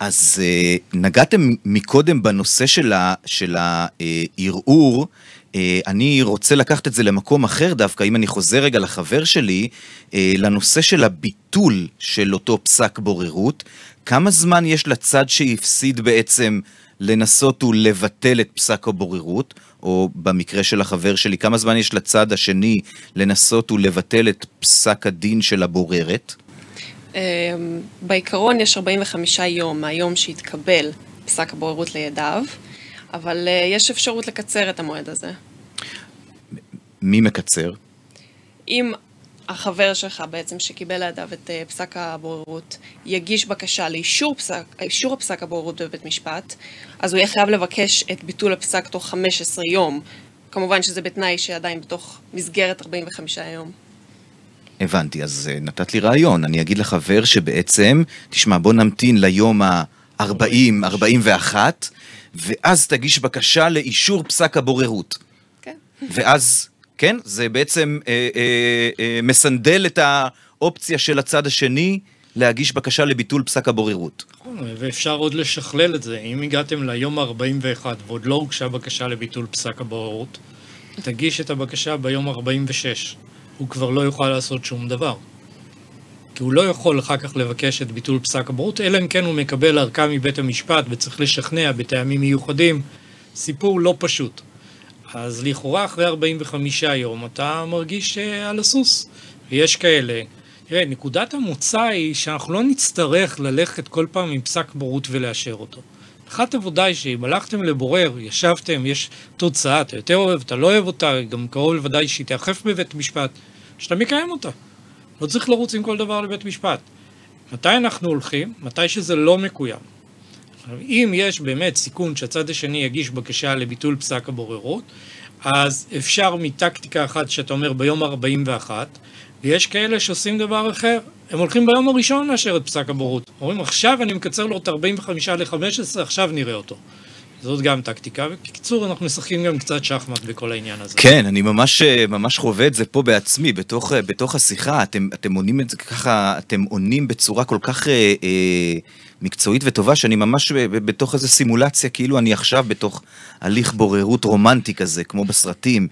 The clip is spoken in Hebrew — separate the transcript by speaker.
Speaker 1: אז uh, נגעתם מקודם בנושא של הערעור. Uh, אני רוצה לקחת את זה למקום אחר דווקא, אם אני חוזר רגע לחבר שלי, uh, לנושא של הביטול של אותו פסק בוררות. כמה זמן יש לצד שהפסיד בעצם לנסות ולבטל את פסק הבוררות, או במקרה של החבר שלי, כמה זמן יש לצד השני לנסות ולבטל את פסק הדין של הבוררת?
Speaker 2: אמ, בעיקרון יש 45 יום מהיום שהתקבל פסק הבוררות לידיו, אבל אה, יש אפשרות לקצר את המועד הזה.
Speaker 1: מי מקצר?
Speaker 2: אם החבר שלך בעצם שקיבל לידיו את אה, פסק הבוררות יגיש בקשה לאישור פסק, אישור הפסק הבוררות בבית משפט, אז הוא יהיה חייב לבקש את ביטול הפסק תוך 15 יום. כמובן שזה בתנאי שעדיין בתוך מסגרת 45 יום.
Speaker 1: הבנתי, אז uh, נתת לי רעיון. אני אגיד לחבר שבעצם, תשמע, בוא נמתין ליום ה-40, 41, ואז תגיש בקשה לאישור פסק הבוררות.
Speaker 2: כן.
Speaker 1: ואז, כן, זה בעצם אה, אה, אה, מסנדל את האופציה של הצד השני להגיש בקשה לביטול פסק הבוררות.
Speaker 3: ואפשר עוד לשכלל את זה. אם הגעתם ליום ה-41 ועוד לא הוגשה בקשה לביטול פסק הבוררות, תגיש את הבקשה ביום ה-46. הוא כבר לא יוכל לעשות שום דבר. כי הוא לא יכול אחר כך לבקש את ביטול פסק הבוררות, אלא אם כן הוא מקבל ארכה מבית המשפט וצריך לשכנע בטעמים מיוחדים. סיפור לא פשוט. אז לכאורה אחרי 45 יום אתה מרגיש אה, על הסוס. ויש כאלה. תראה, נקודת המוצא היא שאנחנו לא נצטרך ללכת כל פעם עם פסק בורות ולאשר אותו. אחת עבודה היא שאם הלכתם לבורר, ישבתם, יש תוצאה, אתה יותר אוהב, אתה לא אוהב אותה, גם קרוב לוודאי שהיא תיאכף בבית משפט, שאתה מקיים אותה. לא צריך לרוץ עם כל דבר לבית משפט. מתי אנחנו הולכים? מתי שזה לא מקוים. אם יש באמת סיכון שהצד השני יגיש בקשה לביטול פסק הבוררות, אז אפשר מטקטיקה אחת שאתה אומר ביום 41, ויש כאלה שעושים דבר אחר, הם הולכים ביום הראשון לאשר את פסק הבורות. אומרים, עכשיו אני מקצר לו את 45 ל-15, עכשיו נראה אותו. זאת גם טקטיקה, ובקיצור אנחנו משחקים גם קצת שחמט בכל העניין הזה.
Speaker 1: כן, אני ממש, ממש חווה את זה פה בעצמי, בתוך, בתוך השיחה, אתם, אתם עונים את זה ככה, אתם עונים בצורה כל כך אה, אה, מקצועית וטובה, שאני ממש בתוך איזו סימולציה, כאילו אני עכשיו בתוך הליך בוררות רומנטי כזה, כמו בסרטים.